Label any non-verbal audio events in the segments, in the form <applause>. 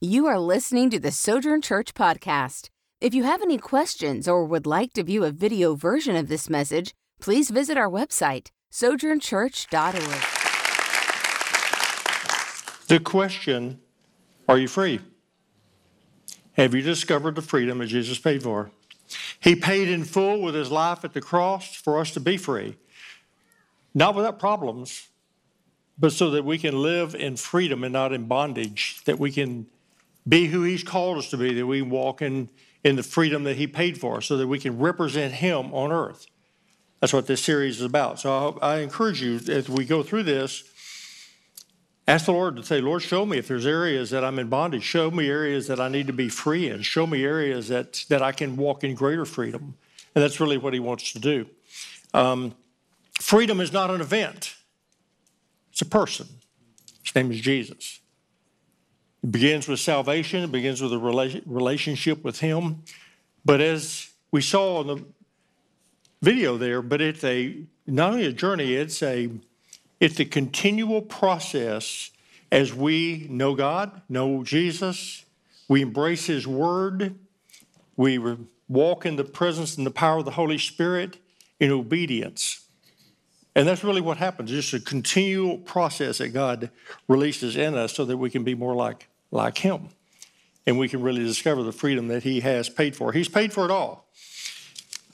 You are listening to the Sojourn Church podcast. If you have any questions or would like to view a video version of this message, please visit our website, sojournchurch.org. The question Are you free? Have you discovered the freedom that Jesus paid for? He paid in full with his life at the cross for us to be free. Not without problems, but so that we can live in freedom and not in bondage, that we can be who he's called us to be, that we walk in, in the freedom that he paid for, so that we can represent him on earth. That's what this series is about. So I, I encourage you as we go through this, ask the Lord to say, Lord, show me if there's areas that I'm in bondage. Show me areas that I need to be free in. Show me areas that, that I can walk in greater freedom. And that's really what he wants to do. Um, freedom is not an event, it's a person. His name is Jesus. It begins with salvation, it begins with a relationship with Him. But as we saw in the video there, but it's a not only a journey, it's a it's a continual process as we know God, know Jesus, we embrace His Word, we walk in the presence and the power of the Holy Spirit in obedience. And that's really what happens. It's just a continual process that God releases in us so that we can be more like, like Him. And we can really discover the freedom that He has paid for. He's paid for it all.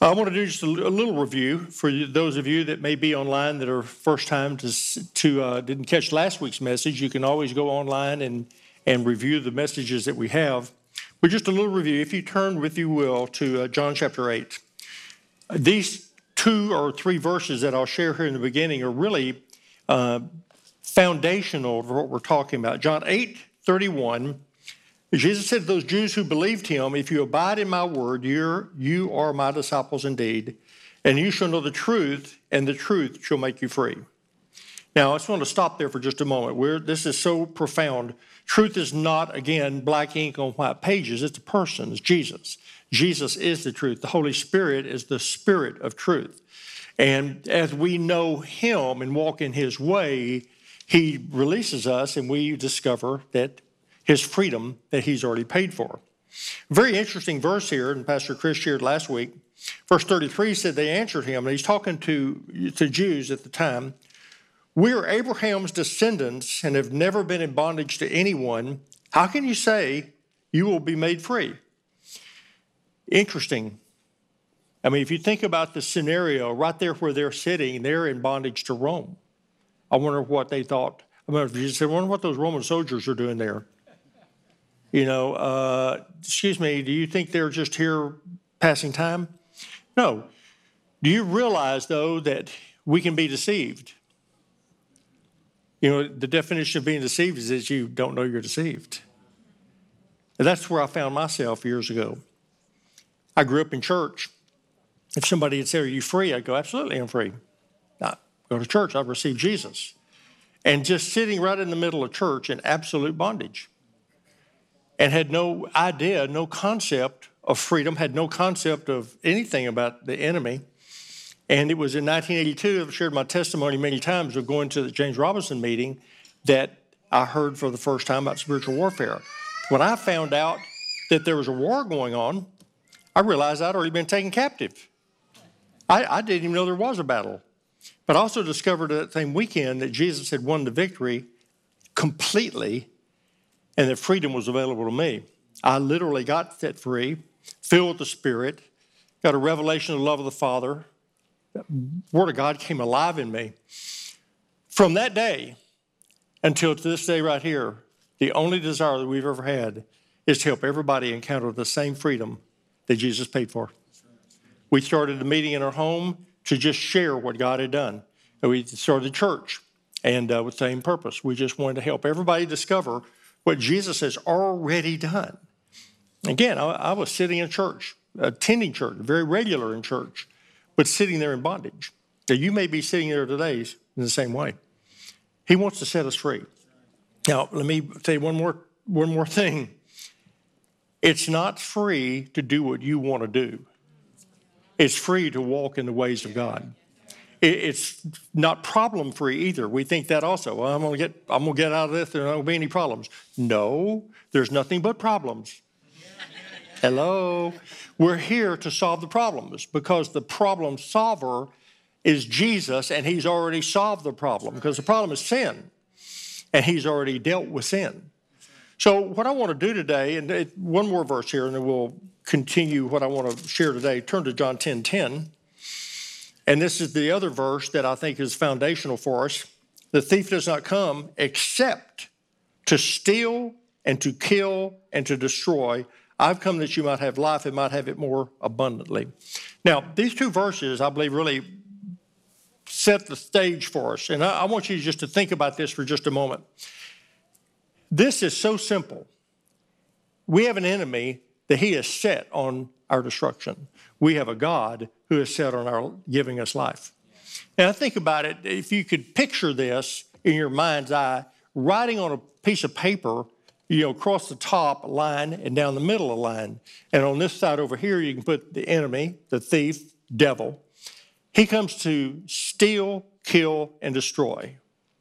I want to do just a, little review for those of you that may be online that are first time to, to uh, didn't catch last week's message. You can always go online and, and review the messages that we have. But just a little review. If you turn, if you will, to uh, John chapter 8. These two or three verses that I'll share here in the beginning are really uh, foundational for what we're talking about. John 8 31. Jesus said to those Jews who believed him, If you abide in my word, you're, you are my disciples indeed, and you shall know the truth, and the truth shall make you free. Now, I just want to stop there for just a moment. We're, this is so profound. Truth is not, again, black ink on white pages. It's a person, it's Jesus. Jesus is the truth. The Holy Spirit is the spirit of truth. And as we know Him and walk in His way, He releases us and we discover that His freedom that He's already paid for. Very interesting verse here, and Pastor Chris shared last week. Verse 33 said they answered him, and he's talking to, to Jews at the time. We are Abraham's descendants and have never been in bondage to anyone. How can you say you will be made free? Interesting. I mean, if you think about the scenario right there where they're sitting, they're in bondage to Rome. I wonder what they thought. I mean, you said, I wonder what those Roman soldiers are doing there. You know, uh, excuse me, do you think they're just here passing time? No. Do you realize, though, that we can be deceived? You know, the definition of being deceived is that you don't know you're deceived. And that's where I found myself years ago. I grew up in church. If somebody had said, Are you free? I'd go, Absolutely, I'm free. I go to church, I've received Jesus. And just sitting right in the middle of church in absolute bondage and had no idea, no concept of freedom, had no concept of anything about the enemy. And it was in 1982, I've shared my testimony many times of going to the James Robison meeting that I heard for the first time about spiritual warfare. When I found out that there was a war going on, I realized I'd already been taken captive. I, I didn't even know there was a battle. But I also discovered that same weekend that Jesus had won the victory completely and that freedom was available to me. I literally got set free, filled with the Spirit, got a revelation of the love of the Father. The Word of God came alive in me. From that day until to this day right here, the only desire that we've ever had is to help everybody encounter the same freedom that Jesus paid for. We started a meeting in our home to just share what God had done. And we started a church and uh, with the same purpose. We just wanted to help everybody discover what Jesus has already done. Again, I, I was sitting in church, attending church, very regular in church, but sitting there in bondage. Now, you may be sitting there today in the same way. He wants to set us free. Now, let me say one more, one more thing. It's not free to do what you want to do. It's free to walk in the ways of God. It's not problem free either. We think that also. Well, I'm to get I'm to get out of this. There won't be any problems. No, there's nothing but problems. Hello. We're here to solve the problems because the problem solver is Jesus and he's already solved the problem because the problem is sin and he's already dealt with sin. So, what I want to do today, and uh, one more verse here, and then we'll continue what I want to share today. Turn to John 10 10. And this is the other verse that I think is foundational for us. The thief does not come except to steal and to kill and to destroy. I've come that you might have life and might have it more abundantly. Now, these two verses, I believe, really set the stage for us. And I, I want you just to think about this for just a moment. This is so simple. We have an enemy that he is set on our destruction. We have a God who is set on our giving us life. And I think about it, if you could picture this in your mind's eye, writing on a piece of paper, you know, across the top line and down the middle of line. And on this side over here, you can put the enemy, the thief, devil. He comes to steal, kill, and destroy.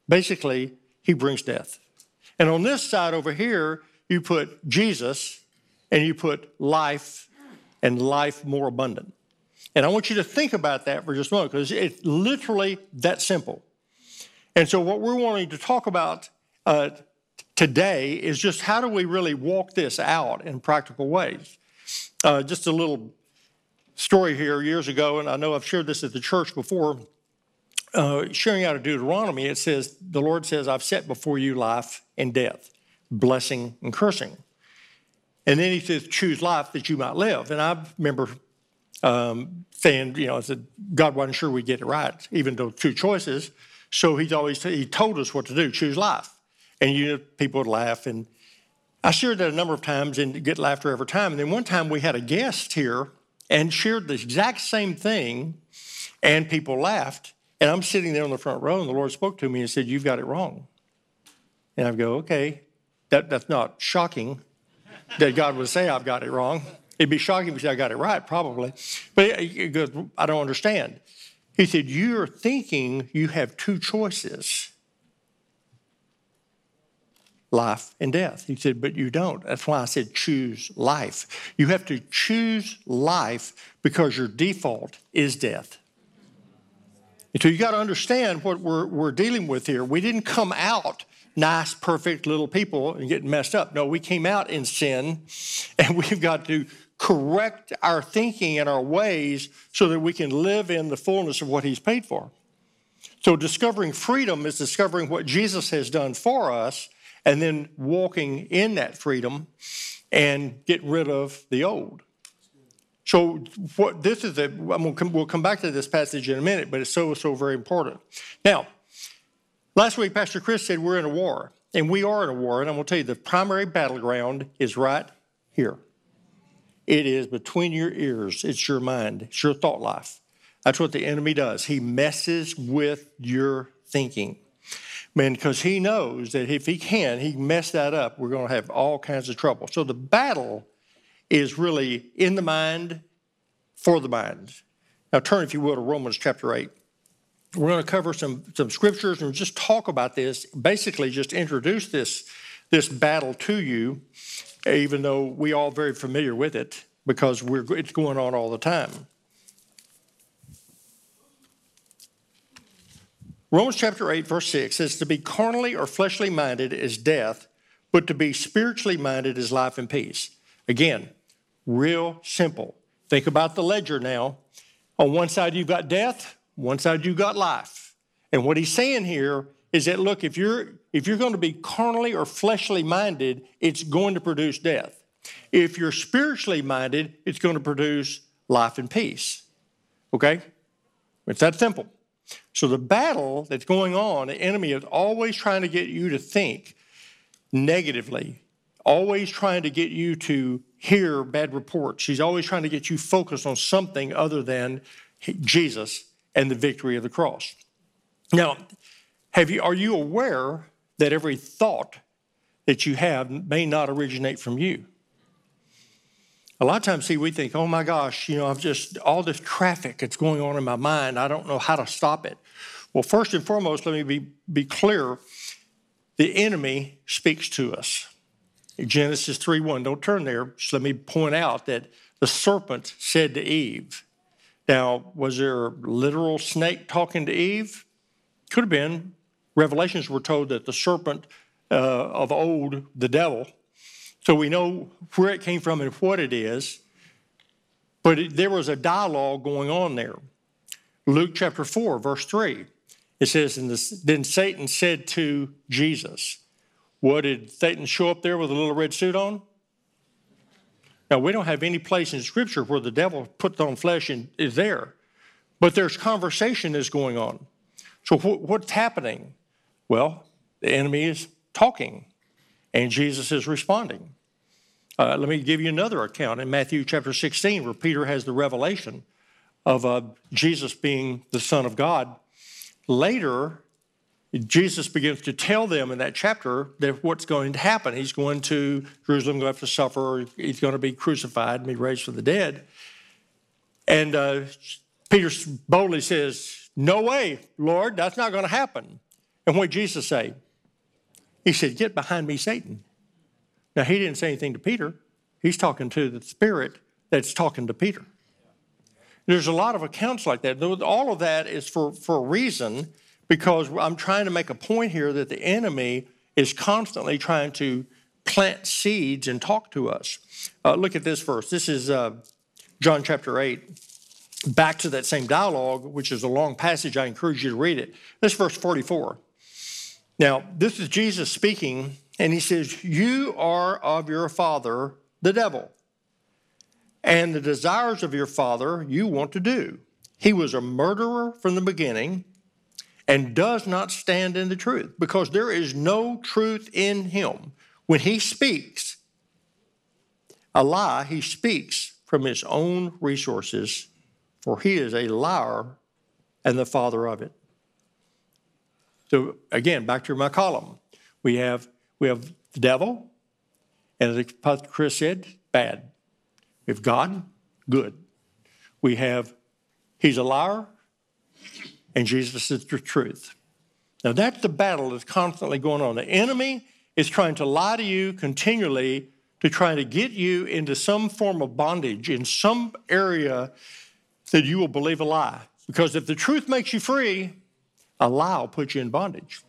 Basically, he brings death. And on this side over here, you put Jesus, and you put life and life more abundant. And I want you to think about that for just a moment because it's literally that simple. And so, what we're wanting to talk about uh, today is just how do we really walk this out in practical ways. Uh, just a little story here years ago, and I know I've shared this at the church before. Uh, sharing out of Deuteronomy, it says, The Lord says, I've set before you life and death, blessing and cursing. And then he says, choose life that you might live. And I remember um, saying, you know, I said, God wasn't sure we'd get it right, even though two choices. So he's always, he told us what to do, choose life. And you know, people would laugh. And I shared that a number of times and get laughter every time. And then one time we had a guest here and shared the exact same thing, and people laughed. And I'm sitting there on the front row, and the Lord spoke to me and said, You've got it wrong. And I go, Okay, that, that's not shocking that God would say I've got it wrong. It'd be shocking if he said I got it right, probably. But he goes, I don't understand. He said, You're thinking you have two choices life and death. He said, But you don't. That's why I said choose life. You have to choose life because your default is death. And so you got to understand what we're, we're dealing with here. We didn't come out nice, perfect little people and get messed up. No, we came out in sin <laughs> and we've got to correct our thinking and our ways so that we can live in the fullness of what He's paid for. So, discovering freedom is discovering what Jesus has done for us and then walking in that freedom and get rid of the old. So, what this is, a, come, we'll come back to this passage in a minute, but it's so, so very important. Now, Last week, Pastor Chris said we're in a war, and we are in a war. And I'm going to tell you the primary battleground is right here. It is between your ears, it's your mind, it's your thought life. That's what the enemy does. He messes with your thinking. Man, because he knows that if he can, he mess that up. We're going to have all kinds of trouble. So the battle is really in the mind, for the mind. Now turn, if you will, to Romans chapter 8. We're going to cover some, some scriptures and just talk about this, basically, just introduce this, this battle to you, even though we all very familiar with it because we're, it's going on all the time. Romans chapter 8, verse 6 says, To be carnally or fleshly minded is death, but to be spiritually minded is life and peace. Again, real simple. Think about the ledger now. On one side, you've got death, one side you've got life. And what he's saying here is that look, if you're if you're going to be carnally or fleshly minded, it's going to produce death. If you're spiritually minded, it's going to produce life and peace. Okay? It's that simple. So the battle that's going on, the enemy is always trying to get you to think negatively, always trying to get you to hear bad reports. She's always trying to get you focused on something other than Jesus and the victory of the cross. Now, have you, are you aware that every thought that you have may not originate from you? A lot of times, see, we think, oh my gosh, you know, I've just, all this traffic that's going on in my mind, I don't know how to stop it. Well, first and foremost, let me be, be clear the enemy speaks to us. Genesis 3 1, don't turn there. Just let me point out that the serpent said to Eve, now, was there a literal snake talking to Eve? Could have been. Revelations were told that the serpent uh, of old, the devil, so we know where it came from and what it is. But it, there was a dialogue going on there. Luke chapter 4, verse 3. It says, Then Satan said to Jesus, What did Satan show up there with a little red suit on? Now, we don't have any place in Scripture where the devil puts on flesh and is there, but there's conversation that's going on. So, wh- what's happening? Well, the enemy is talking, and Jesus is responding. Uh, let me give you another account in Matthew chapter 16, where Peter has the revelation of uh, Jesus being the Son of God. Later, Jesus begins to tell them in that chapter that what's going to happen. He's going to Jerusalem, going to have to suffer. He's going to be crucified and be raised from the dead. And uh, Peter boldly says, "No way, Lord, that's not going to happen." And what did Jesus say? He said, "Get behind me, Satan." Now he didn't say anything to Peter. He's talking to the Spirit that's talking to Peter. There's a lot of accounts like that. All of that is for, for a reason because I'm trying to make a point here that the enemy is constantly trying to plant seeds and talk to us. Uh, look at this verse. This is uh, John chapter 8. Back to that same dialogue, which is a long passage. I encourage you to read it. This verse 44. Now, this is Jesus speaking, and he says, You are of your father, the devil, and the desires of your father you want to do. He was a murderer from the beginning and does not stand in the truth because there is no truth in him. When he speaks a lie, he speaks from his own resources, for he is a liar and the father of it. So again, back to my column. We have we have the devil, and as Chris said, bad. We have God, good. We have he's a liar, and Jesus is the truth. Now, that's the battle that's constantly going on. The enemy is trying to lie to you continually to try to get you into some form of bondage in some area that you will believe a lie. Because if the truth makes you free, a lie will put you in bondage.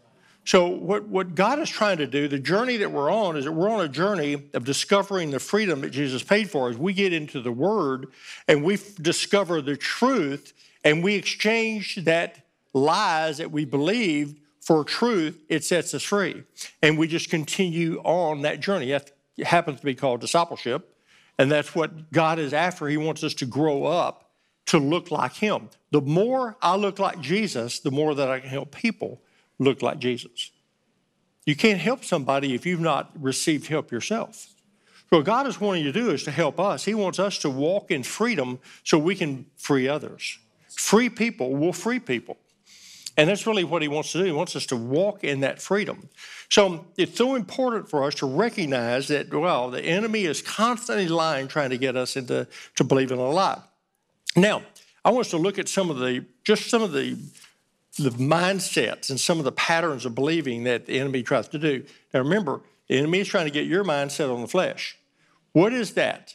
So, what, what God is trying to do, the journey that we're on, is that we're on a journey of discovering the freedom that Jesus paid for. As we get into the Word and we discover the truth and we exchange that lies that we believed for truth, it sets us free. And we just continue on that journey. That happens to be called discipleship. And that's what God is after. He wants us to grow up to look like Him. The more I look like Jesus, the more that I can help people look like Jesus. You can't help somebody if you've not received help yourself. So what God is wanting to do is to help us. He wants us to walk in freedom so we can free others. Free people will free people. And that's really what he wants to do. He wants us to walk in that freedom. So it's so important for us to recognize that, well, the enemy is constantly lying, trying to get us into to believing a lie. Now, I want us to look at some of the, just some of the, the mindsets and some of the patterns of believing that the enemy tries to do. Now, remember, the enemy is trying to get your mindset on the flesh. What is that?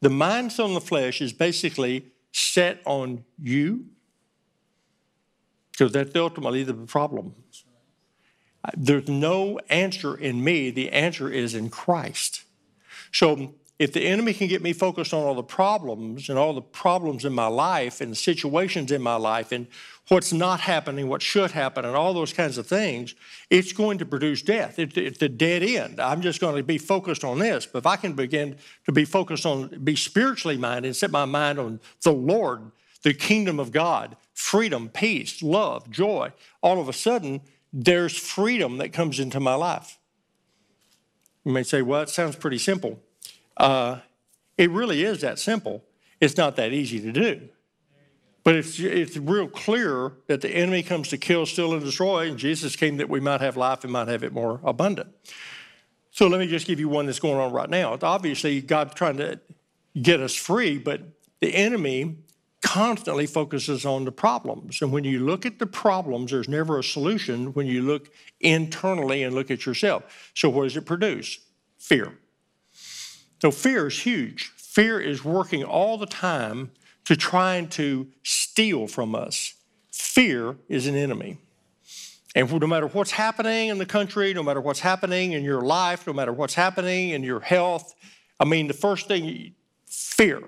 The mindset on the flesh is basically set on you, because that's ultimately the problem. There's no answer in me, the answer is in Christ. So if the enemy can get me focused on all the problems and all the problems in my life and the situations in my life and what's not happening, what should happen, and all those kinds of things, it's going to produce death. It, it's a dead end. I'm just going to be focused on this. But if I can begin to be focused on, be spiritually minded, and set my mind on the Lord, the kingdom of God, freedom, peace, love, joy, all of a sudden, there's freedom that comes into my life. You may say, well, it sounds pretty simple. Uh, it really is that simple. It's not that easy to do. But it's, it's real clear that the enemy comes to kill, steal, and destroy, and Jesus came that we might have life and might have it more abundant. So let me just give you one that's going on right now. Obviously, God's trying to get us free, but the enemy constantly focuses on the problems. And when you look at the problems, there's never a solution when you look internally and look at yourself. So, what does it produce? Fear. So, fear is huge. Fear is working all the time to trying to steal from us. Fear is an enemy. And no matter what's happening in the country, no matter what's happening in your life, no matter what's happening in your health, I mean, the first thing, fear.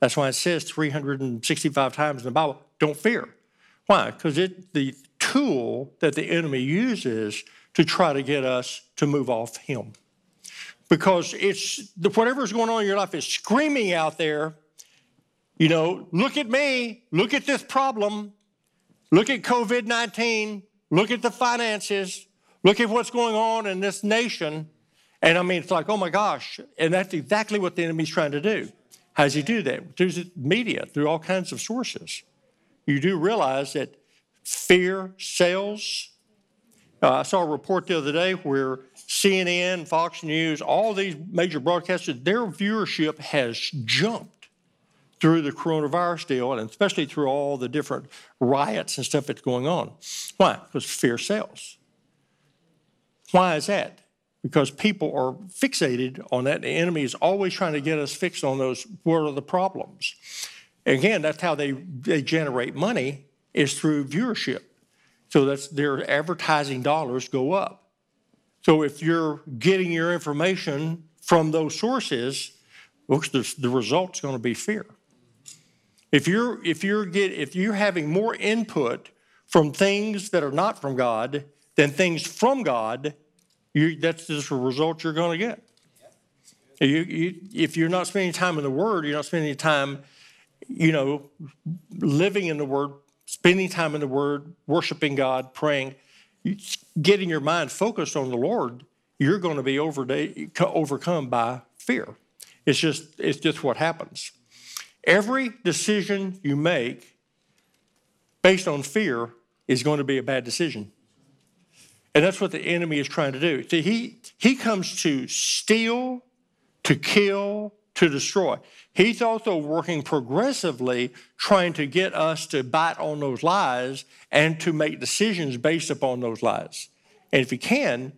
That's why it says 365 times in the Bible, don't fear. Why? Because it the tool that the enemy uses to try to get us to move off him. Because it's whatever's going on in your life is screaming out there, you know, look at me, look at this problem, look at COVID 19, look at the finances, look at what's going on in this nation. And I mean, it's like, oh my gosh. And that's exactly what the enemy's trying to do. How does he do that? Through media, through all kinds of sources. You do realize that fear sells. Uh, I saw a report the other day where CNN, Fox News, all these major broadcasters, their viewership has jumped through the coronavirus deal, and especially through all the different riots and stuff that's going on. Why? Because fear sells. Why is that? Because people are fixated on that. The enemy is always trying to get us fixed on those. What are the problems? Again, that's how they, they generate money is through viewership. So that's their advertising dollars go up. So if you're getting your information from those sources, looks the, the result's going to be fear. If you're if you're get if you're having more input from things that are not from God than things from God, you, that's just the result you're going to get. You, you, if you're not spending time in the Word, you're not spending time, you know, living in the Word, spending time in the Word, worshiping God, praying, getting your mind focused on the Lord, you're going to be over, overcome by fear. It's just, it's just what happens. Every decision you make based on fear is going to be a bad decision. And that's what the enemy is trying to do. See, he, he comes to steal, to kill, to destroy. He's also working progressively, trying to get us to bite on those lies and to make decisions based upon those lies. And if he can,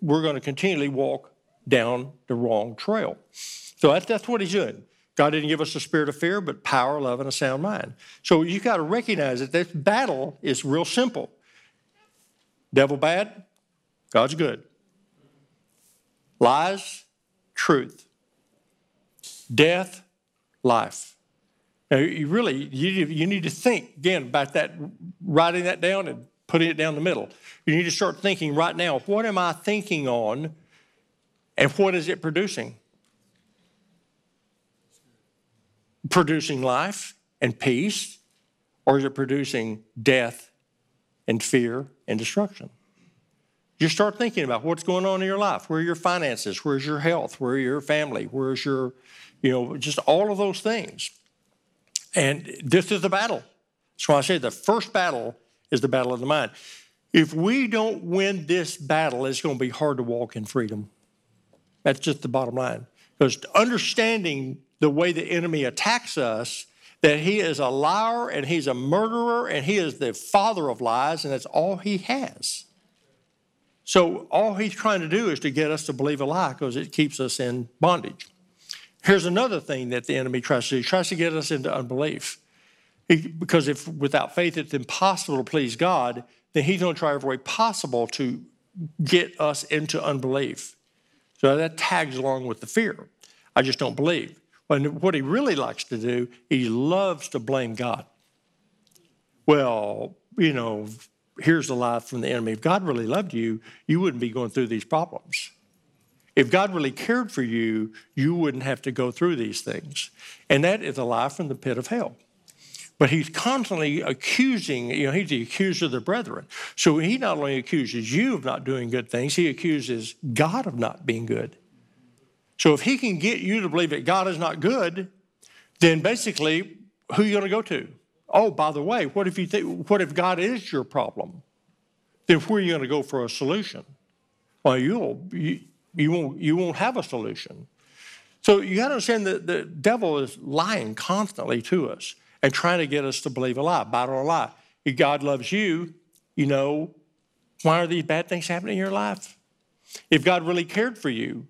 we're going to continually walk down the wrong trail. So that's, that's what he's doing. God didn't give us a spirit of fear, but power, love, and a sound mind. So you got to recognize that this battle is real simple. Devil bad, God's good. Lies, truth. Death, life. Now, you really, you, you need to think again about that, writing that down and putting it down the middle. You need to start thinking right now what am I thinking on and what is it producing? producing life and peace, or is it producing death and fear and destruction? Just start thinking about what's going on in your life. Where are your finances? Where's your health? Where are your family? Where's your, you know, just all of those things. And this is the battle. That's why I say the first battle is the battle of the mind. If we don't win this battle, it's going to be hard to walk in freedom. That's just the bottom line. Because understanding the way the enemy attacks us that he is a liar and he's a murderer and he is the father of lies and that's all he has. So all he's trying to do is to get us to believe a lie because it keeps us in bondage. Here's another thing that the enemy tries to do. He tries to get us into unbelief. He, because if without faith it's impossible to please God, then he's going to try every way possible to get us into unbelief. So that tags along with the fear. I just don't believe. And what he really likes to do, he loves to blame God. Well, you know, here's the lie from the enemy. If God really loved you, you wouldn't be going through these problems. If God really cared for you, you wouldn't have to go through these things. And that is a lie from the pit of hell. But he's constantly accusing, you know, he's the accuser of the brethren. So he not only accuses you of not doing good things, he accuses God of not being good. So if he can get you to believe that God is not good, then basically, who are you going to go to? Oh, by the way, what if you think, what if God is your problem? Then where are you going to go for a solution? Well, you'll you, you won't you won't have a solution. So you got to understand that the devil is lying constantly to us. and trying to get us to believe a lie, battle a lie. If God loves you, you know, why are these bad things happening in your life? If God really cared for you,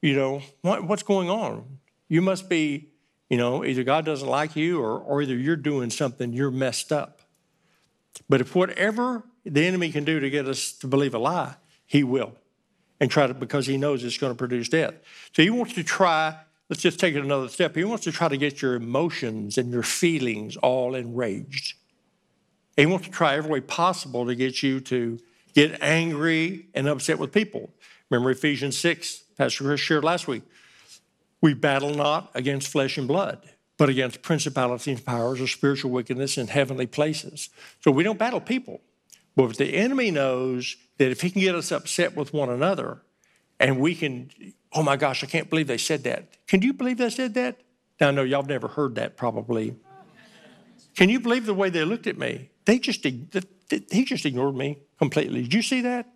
you know, what, what's going on? You must be, you know, either God doesn't like you or, or either you're doing something, you're messed up. But if whatever the enemy can do to get us to believe a lie, he will. And try to, because he knows it's going to produce death. So he wants to try, let's just take it another step. He wants to try to get your emotions and your feelings all enraged. He wants to try every way possible to get you to get angry and upset with people. Remember Ephesians 6, Pastor Chris shared last week. We battle not against flesh and blood, but against principalities and powers of spiritual wickedness in heavenly places. So we don't battle people. But if the enemy knows that if he can get us upset with one another and we can, oh my gosh, I can't believe they said that. Can you believe they said that? Now, I know y'all have never heard that probably. Can you believe the way they looked at me? They just, he just ignored me completely. Did you see that?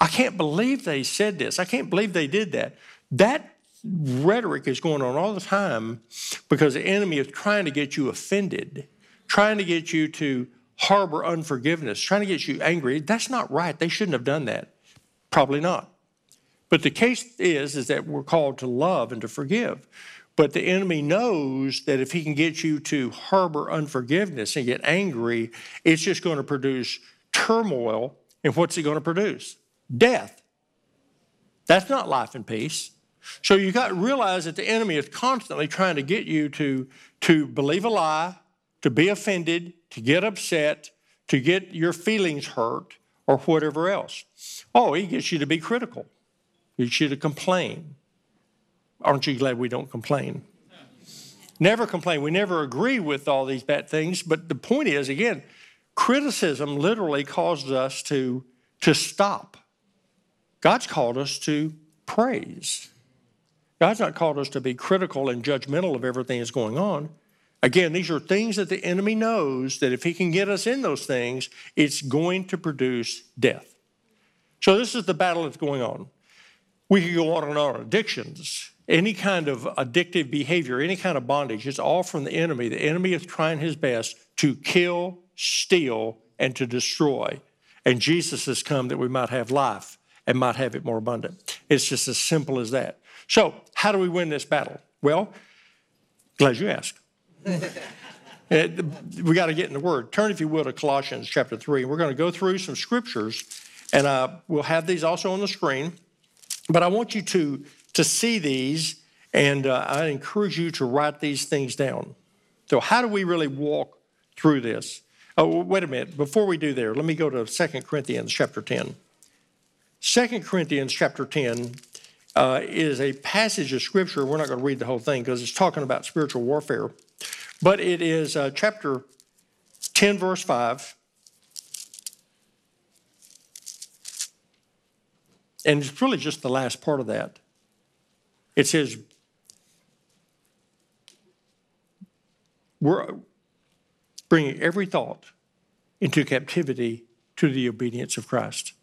I can't believe they said this. I can't believe they did that. That rhetoric is going on all the time because the enemy is trying to get you offended, trying to get you to harbor unforgiveness, trying to get you angry. That's not right. They shouldn't have done that. Probably not. But the case is is that we're called to love and to forgive. But the enemy knows that if he can get you to harbor unforgiveness and get angry, it's just going to produce turmoil. And what's it going to produce? Death. That's not life and peace. So you got to realize that the enemy is constantly trying to get you to, to believe a lie, to be offended, to get upset, to get your feelings hurt, or whatever else. Oh, he gets you to be critical. He gets you to complain. Aren't you glad we don't complain? Never complain. We never agree with all these bad things. But the point is, again, criticism literally causes us to, to stop. God's called us to praise. God's not called us to be critical and judgmental of everything that's going on. Again, these are things that the enemy knows that if he can get us in those things, it's going to produce death. So, this is the battle that's going on. We could go on and on. Addictions, any kind of addictive behavior, any kind of bondage, it's all from the enemy. The enemy is trying his best to kill, steal, and to destroy. And Jesus has come that we might have life and might have it more abundant. It's just as simple as that. So, how do we win this battle? Well, glad you asked. <laughs> we got to get in the Word. Turn, if you will, to Colossians chapter 3. We're going to go through some scriptures, and uh, we'll have these also on the screen. But I want you to, to see these, and uh, I encourage you to write these things down. So, how do we really walk through this? Oh, wait a minute. Before we do there, let me go to 2 Corinthians chapter 10. 2 Corinthians chapter 10 uh, is a passage of scripture. We're not going to read the whole thing because it's talking about spiritual warfare. But it is uh, chapter 10, verse 5. And it's really just the last part of that. It says, We're bringing every thought into captivity to the obedience of Christ.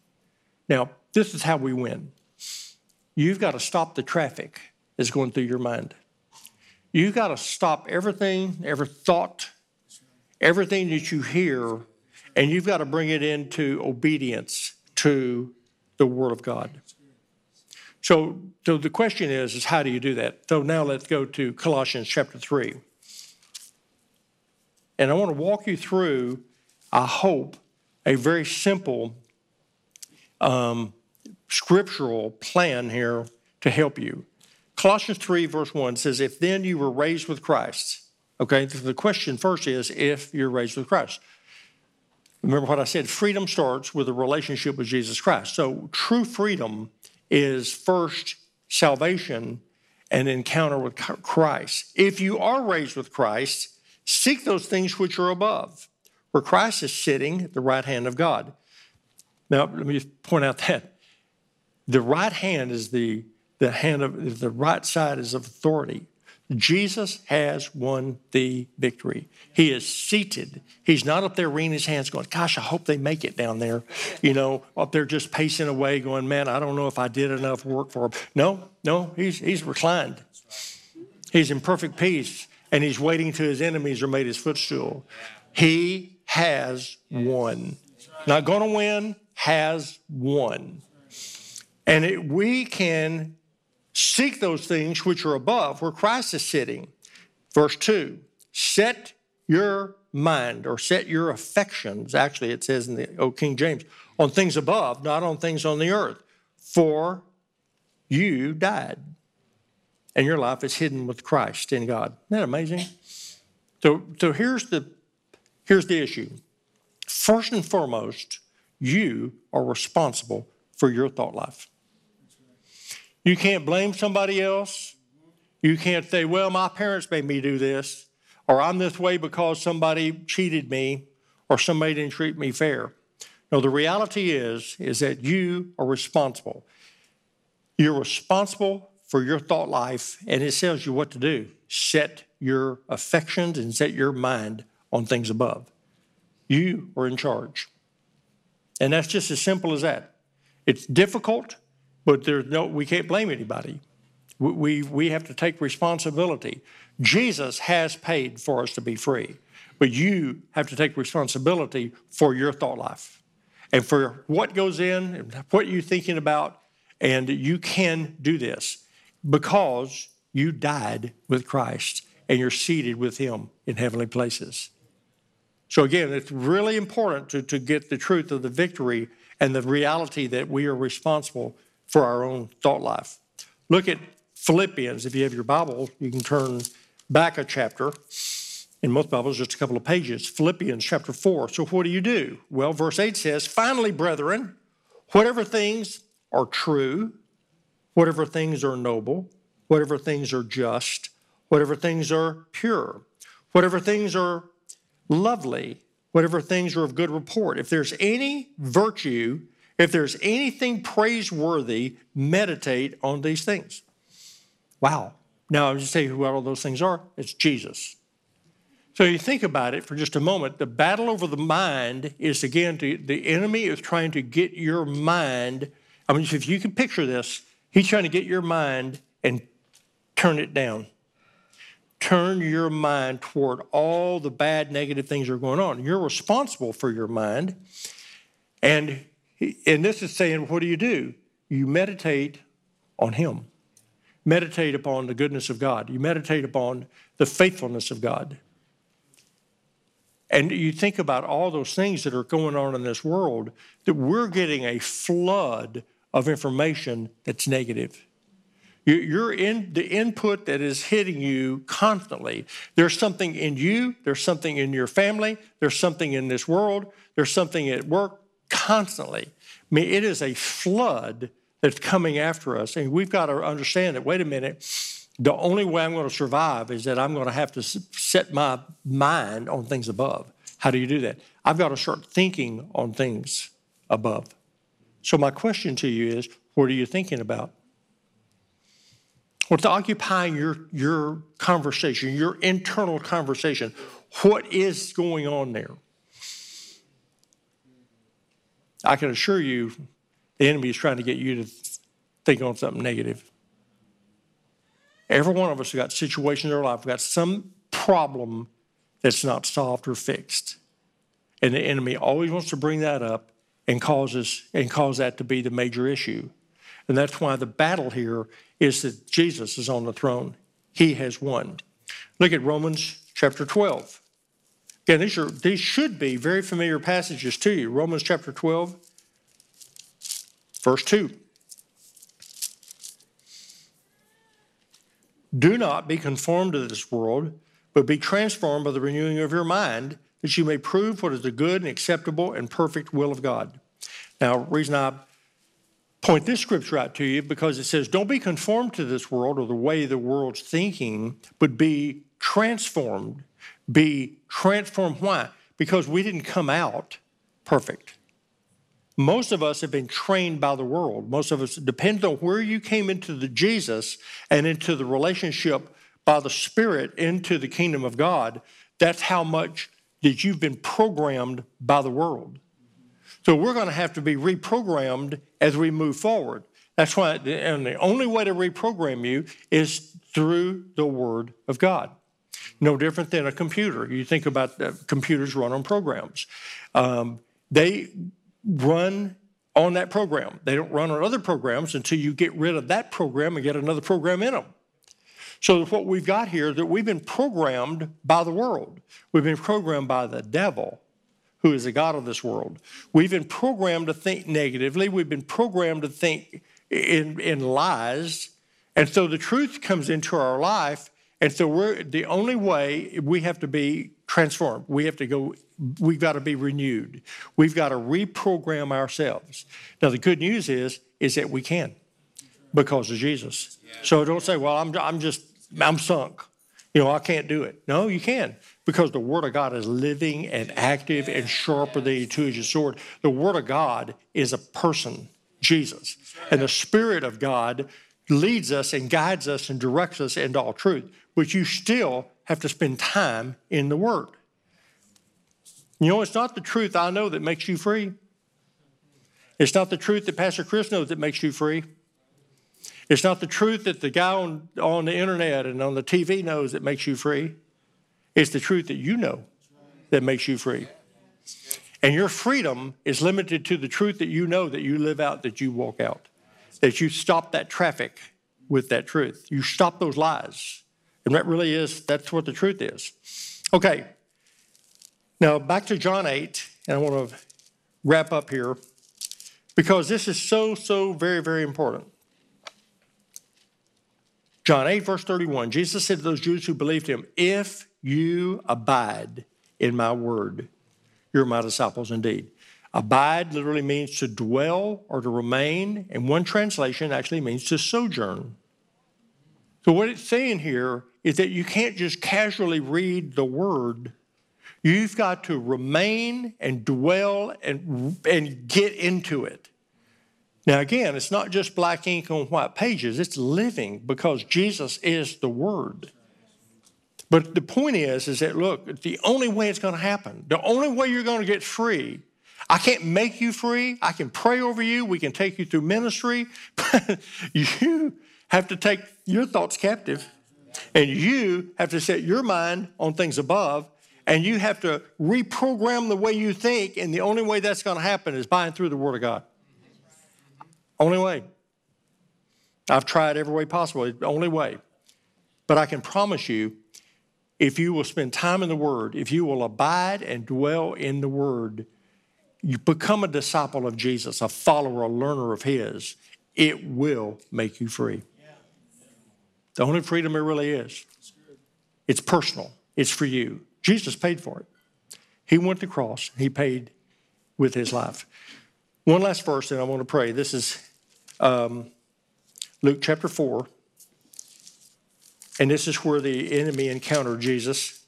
Now, this is how we win. You've got to stop the traffic that's going through your mind. You've got to stop everything, every thought, everything that you hear, and you've got to bring it into obedience to the Word of God. So, so the question is, is how do you do that? So now let's go to Colossians chapter 3. And I want to walk you through, I hope, a very simple um, scriptural plan here to help you. Colossians 3, verse 1 says, If then you were raised with Christ, okay, the question first is if you're raised with Christ. Remember what I said freedom starts with a relationship with Jesus Christ. So true freedom is first salvation and encounter with Christ. If you are raised with Christ, seek those things which are above, where Christ is sitting at the right hand of God. Now, let me point out that the right hand is the, the hand of the right side is of authority. Jesus has won the victory. He is seated. He's not up there wringing his hands going, Gosh, I hope they make it down there. You know, up there just pacing away, going, Man, I don't know if I did enough work for him. No, no, he's, he's reclined. He's in perfect peace and he's waiting till his enemies are made his footstool. He has won. Not going to win, has won. And it, we can seek those things which are above, where Christ is sitting. Verse 2 Set your mind or set your affections, actually, it says in the old King James, on things above, not on things on the earth. For you died, and your life is hidden with Christ in God. Isn't that amazing? So, so here's, the, here's the issue. First and foremost, you are responsible for your thought life. You can't blame somebody else. You can't say, well, my parents made me do this, or I'm this way because somebody cheated me, or somebody didn't treat me fair. No, the reality is, is that you are responsible. You're responsible for your thought life, and it tells you what to do. Set your affections and set your mind on things above. You are in charge. And that's just as simple as that. It's difficult, but there's no, we can't blame anybody. We, we, we have to take responsibility. Jesus has paid for us to be free, but you have to take responsibility for your thought life and for what goes in and what you're thinking about. And you can do this because you died with Christ and you're seated with Him in heavenly places. So, again, it's really important to, to get the truth of the victory and the reality that we are responsible for our own thought life. Look at Philippians. If you have your Bible, you can turn back a chapter. In most Bibles, just a couple of pages. Philippians chapter 4. So, what do you do? Well, verse 8 says, Finally, brethren, whatever things are true, whatever things are noble, whatever things are just, whatever things are pure, whatever things are lovely, whatever things are of good report. If there's any virtue, if there's anything praiseworthy, meditate on these things. Wow. Now, I'm just saying who all those things are. It's Jesus. So you think about it for just a moment. The battle over the mind is again to, the enemy is trying to get your mind. I mean, if you can picture this, he's trying to get your mind and turn it down turn your mind toward all the bad, negative things that are going on. You're responsible for your mind. And, and this is saying, what do you do? You meditate on Him. Meditate upon the goodness of God. You meditate upon the faithfulness of God. And you think about all those things that are going on in this world, that we're getting a flood of information that's negative. You're in the input that is hitting you constantly. There's something in you, there's something in your family, there's something in this world, there's something at work constantly. I mean, it is a flood that's coming after us. And we've got to understand that, wait a minute, the only way I'm going to survive is that I'm going to have to set my mind on things above. How do you do that? I've got to start thinking on things above. So, my question to you is what are you thinking about? what's occupying your, your conversation, your internal conversation. What is going on there? I can assure you the enemy is trying to get you to think on something negative. Every one of us have got situations in our life, we've got some problem that's not solved or fixed. And the enemy always wants to bring that up and causes and cause that to be the major issue. And that's why the battle here is that Jesus is on the throne. He has won. Look at Romans chapter 12. Again, these, are, these should be very familiar passages to you. Romans chapter 12, verse 2. Do not be conformed to this world, but be transformed by the renewing of your mind, that you may prove what is the good and acceptable and perfect will of God. Now, reason I point this scripture out to you because it says, Don't be conformed to this world or the way the world's thinking, but be transformed. Be transformed. Why? Because we didn't come out perfect. Most of us have been trained by the world. Most of us, depends on where you came into the Jesus and into the relationship by the Spirit into the kingdom of God, that's how much that you've been programmed by the world. So we're going to have to be reprogrammed as we move forward. That's why, and the only way to reprogram you is through the Word of God. No different than a computer. You think about the computers run on programs. Um, they run on that program. They don't run on other programs until you get rid of that program and get another program in them. So what we've got here that we've been programmed by the world. We've been programmed by the devil, who is the God of this world. We've been programmed to think negatively. We've been programmed to think in, in lies. And so the truth comes into our life. And so we're the only way we have to be transformed. We have to go, we've got to be renewed. We've got to reprogram ourselves. Now the good news is, is that we can because of Jesus. So don't say, well, I'm, I'm just, I'm sunk. You know, I can't do it. No, you can because the Word of God is living and active and sharper than a two-edged sword. The Word of God is a person, Jesus. And the Spirit of God leads us and guides us and directs us into all truth, but you still have to spend time in the Word. You know, it's not the truth I know that makes you free. It's not the truth that Pastor Chris knows that makes you free. It's not the truth that the guy on, on the internet and on the TV knows that makes you free. It's the truth that you know that makes you free. And your freedom is limited to the truth that you know that you live out, that you walk out, that you stop that traffic with that truth. You stop those lies. And that really is, that's what the truth is. Okay. Now back to John 8, and I want to wrap up here because this is so, so very, very important. John 8, verse 31, Jesus said to those Jews who believed him, If you abide in my word, you're my disciples indeed. Abide literally means to dwell or to remain, and one translation actually means to sojourn. So, what it's saying here is that you can't just casually read the word. You've got to remain and dwell and, and get into it. Now, again, it's not just black ink on white pages, it's living because Jesus is the Word. But the point is, is that look, the only way it's going to happen, the only way you're going to get free, I can't make you free. I can pray over you. We can take you through ministry. <laughs> You have to take your thoughts captive. And you have to set your mind on things above. And you have to reprogram the way you think. And the only way that's going to happen is by and through the Word of God. Only way. I've tried every way possible. The only way. But I can promise you, if you will spend time in the Word, if you will abide and dwell in the Word, you become a disciple of Jesus, a follower, a learner of His, it will make you free. The only freedom it really is. It's personal, it's for you. Jesus paid for it. He went to the cross, He paid with His life. One last verse, and I want to pray. This is um, Luke chapter 4. And this is where the enemy encountered Jesus.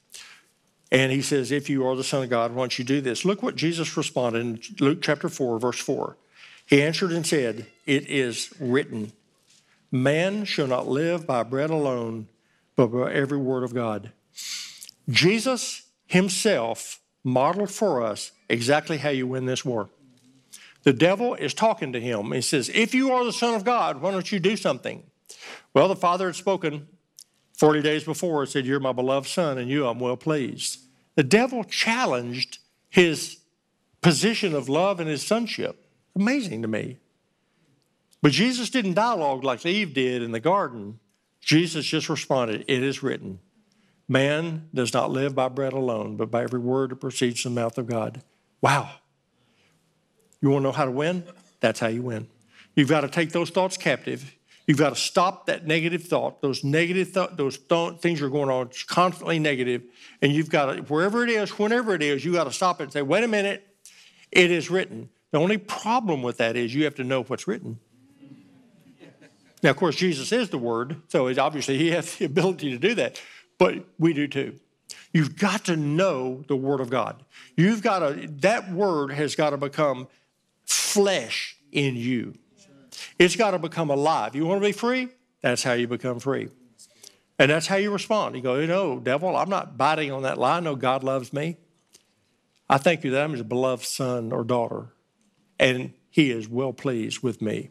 And he says, If you are the Son of God, why don't you do this? Look what Jesus responded in Luke chapter 4, verse 4. He answered and said, It is written, Man shall not live by bread alone, but by every word of God. Jesus himself modeled for us exactly how you win this war. The devil is talking to him. He says, If you are the Son of God, why don't you do something? Well, the Father had spoken 40 days before and said, You're my beloved Son, and you I'm well pleased. The devil challenged his position of love and his sonship. Amazing to me. But Jesus didn't dialogue like Eve did in the garden. Jesus just responded, It is written, Man does not live by bread alone, but by every word that proceeds from the mouth of God. Wow. You want to know how to win? That's how you win. You've got to take those thoughts captive. You've got to stop that negative thought, those negative thought, those th- things are going on constantly negative, and you've got to wherever it is, whenever it is, you've got to stop it and say, "Wait a minute, it is written." The only problem with that is you have to know what's written. Now, of course, Jesus is the Word, so obviously he has the ability to do that, but we do too. You've got to know the Word of God. You've got to, that Word has got to become flesh in you. It's got to become alive. You want to be free? That's how you become free. And that's how you respond. You go, you know, devil, I'm not biting on that lie. I know God loves me. I thank you that I'm his beloved son or daughter, and he is well pleased with me.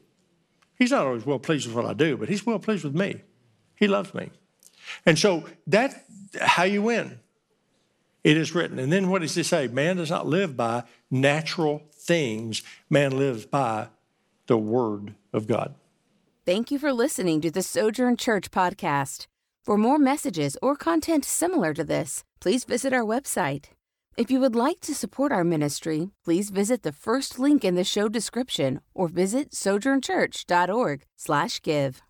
He's not always well pleased with what I do, but he's well pleased with me. He loves me. And so that's how you win. It is written. And then what does he say? Man does not live by natural things, man lives by the word of God. Thank you for listening to the Sojourn Church podcast. For more messages or content similar to this, please visit our website. If you would like to support our ministry, please visit the first link in the show description or visit sojournchurch.org/give.